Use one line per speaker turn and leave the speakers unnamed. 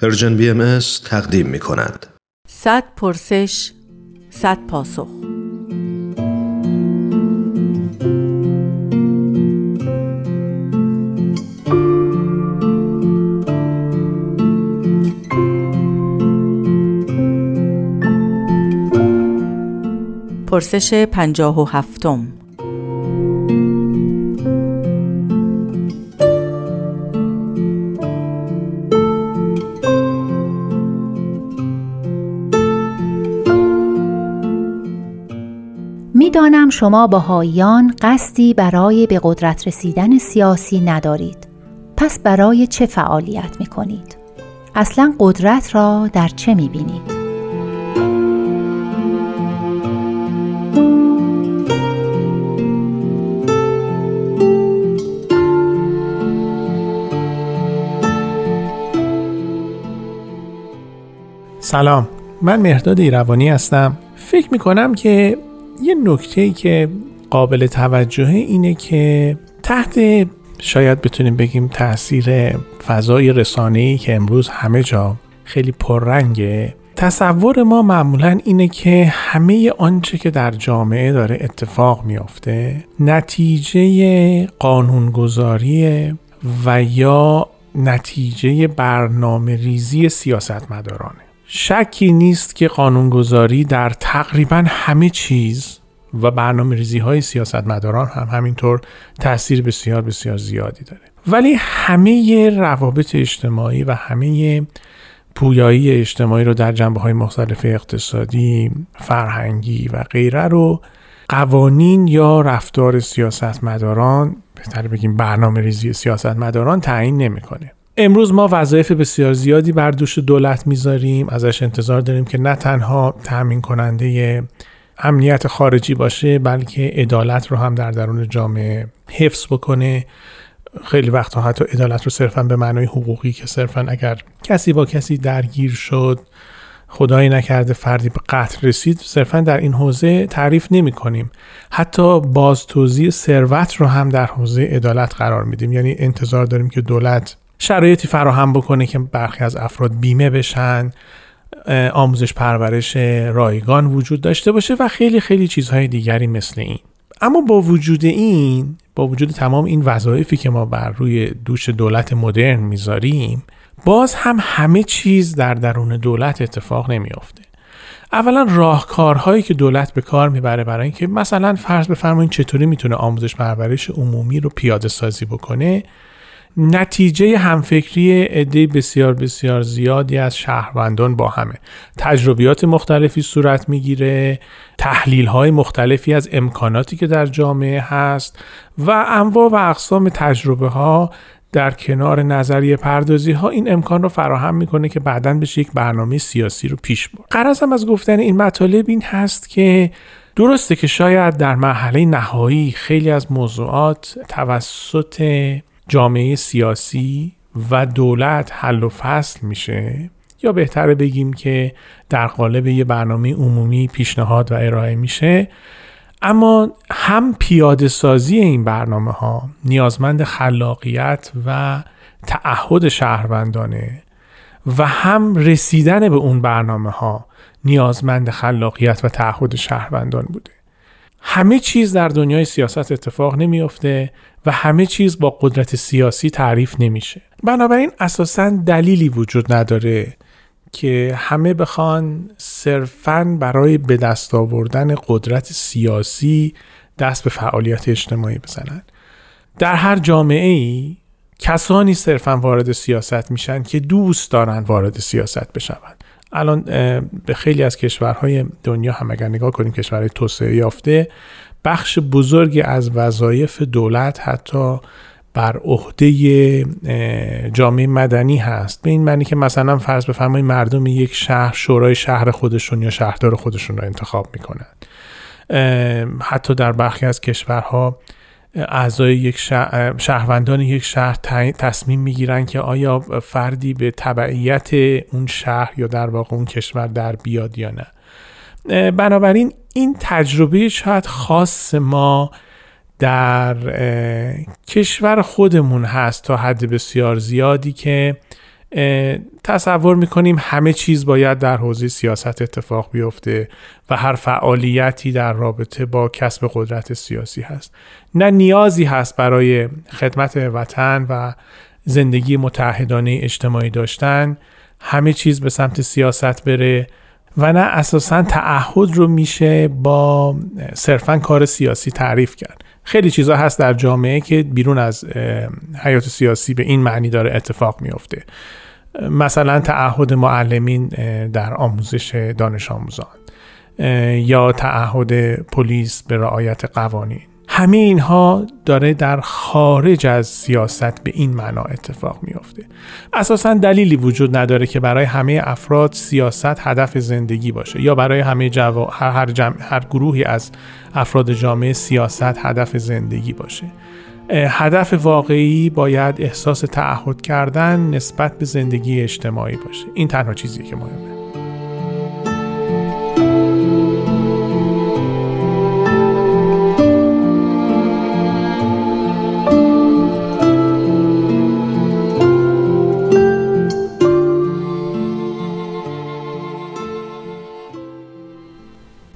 پرژن بی تقدیم می کند.
صد پرسش صد پاسخ پرسش پنجاه و هفتم
می‌دانم شما بهاییان قصدی برای به قدرت رسیدن سیاسی ندارید پس برای چه فعالیت می کنید؟ اصلا قدرت را در چه می بینید؟
سلام من مهرداد ایروانی هستم فکر می کنم که یه نکته که قابل توجهه اینه که تحت شاید بتونیم بگیم تاثیر فضای رسانه‌ای که امروز همه جا خیلی پررنگه تصور ما معمولا اینه که همه آنچه که در جامعه داره اتفاق میافته نتیجه قانونگذاری و یا نتیجه برنامه ریزی سیاستمدارانه. شکی نیست که قانونگذاری در تقریبا همه چیز و برنامه ریزی های سیاست مداران هم همینطور تاثیر بسیار بسیار زیادی داره ولی همه روابط اجتماعی و همه پویایی اجتماعی رو در جنبه های مختلف اقتصادی، فرهنگی و غیره رو قوانین یا رفتار سیاست مداران بهتر بگیم برنامه ریزی سیاست مداران تعیین نمی‌کنه. امروز ما وظایف بسیار زیادی بر دوش دولت می‌ذاریم. ازش انتظار داریم که نه تنها تأمین کننده امنیت خارجی باشه بلکه عدالت رو هم در درون جامعه حفظ بکنه. خیلی وقتها حتی عدالت رو صرفا به معنای حقوقی که صرفا اگر کسی با کسی درگیر شد خدایی نکرده فردی به قتل رسید صرفا در این حوزه تعریف نمی کنیم حتی باز توضیح ثروت رو هم در حوزه عدالت قرار میدیم. یعنی انتظار داریم که دولت شرایطی فراهم بکنه که برخی از افراد بیمه بشن آموزش پرورش رایگان وجود داشته باشه و خیلی خیلی چیزهای دیگری مثل این. اما با وجود این با وجود تمام این وظایفی که ما بر روی دوش دولت مدرن می‌ذاریم باز هم همه چیز در درون دولت اتفاق نمیافته. اولا راهکارهایی که دولت به کار می‌بره برای اینکه مثلا فرض بفرمایید چطوری می‌تونه آموزش پرورش عمومی رو پیاده سازی بکنه؟ نتیجه همفکری عده بسیار بسیار زیادی از شهروندان با همه. تجربیات مختلفی صورت می‌گیره تحلیل های مختلفی از امکاناتی که در جامعه هست و انواع و اقسام تجربه ها در کنار نظریه پردازی ها این امکان رو فراهم می‌کنه که بعدا بشه یک برنامه سیاسی رو پیش برد. قرضم از گفتن این مطالب این هست که درسته که شاید در مرحله نهایی خیلی از موضوعات توسط جامعه سیاسی و دولت حل و فصل میشه؟ یا بهتره بگیم که در قالب یه برنامه عمومی پیشنهاد و ارائه میشه؟ اما هم پیاده سازی این برنامه ها نیازمند خلاقیت و تعهد شهروندانه و هم رسیدن به اون برنامه ها نیازمند خلاقیت و تعهد شهروندان بوده. همه چیز در دنیای سیاست اتفاق نمیافته و همه چیز با قدرت سیاسی تعریف نمیشه. بنابراین اساسا دلیلی وجود نداره که همه بخوان صرفا برای به دست آوردن قدرت سیاسی دست به فعالیت اجتماعی بزنن. در هر جامعه ای کسانی صرفا وارد سیاست میشن که دوست دارن وارد سیاست بشوند. الان به خیلی از کشورهای دنیا هم اگر نگاه کنیم کشورهای توسعه یافته بخش بزرگی از وظایف دولت حتی بر عهده جامعه مدنی هست. به این معنی که مثلا فرض بفرمایید مردم یک شهر شورای شهر خودشون یا شهردار خودشون را انتخاب می‌کنن. حتی در برخی از کشورها اعضای یک شهر، شهروندان یک شهر تصمیم می‌گیرن که آیا فردی به تبعیت اون شهر یا در واقع اون کشور در بیاد یا نه. بنابراین این تجربه شاید خاص ما در کشور خودمون هست تا حد بسیار زیادی که تصور می‌کنیم همه چیز باید در حوزه سیاست اتفاق بیفته و هر فعالیتی در رابطه با کسب قدرت سیاسی هست. نه نیازی هست برای خدمت وطن و زندگی متحدانه اجتماعی داشتن همه چیز به سمت سیاست بره و نه اساسا تعهد رو میشه با صرفا کار سیاسی تعریف کرد. خیلی چیزا هست در جامعه که بیرون از حیات سیاسی به این معنی داره اتفاق میفته مثلا تعهد معلمین در آموزش دانش آموزان یا تعهد پلیس به رعایت قوانین همه اینها داره در خارج از سیاست به این معنا اتفاق میافته اساسا دلیلی وجود نداره که برای همه افراد سیاست هدف زندگی باشه یا برای همه جوا... هر, هر. هر گروهی از افراد جامعه سیاست هدف زندگی باشه هدف واقعی باید احساس تعهد کردن نسبت به زندگی اجتماعی باشه. این تنها چیزی که مهمه.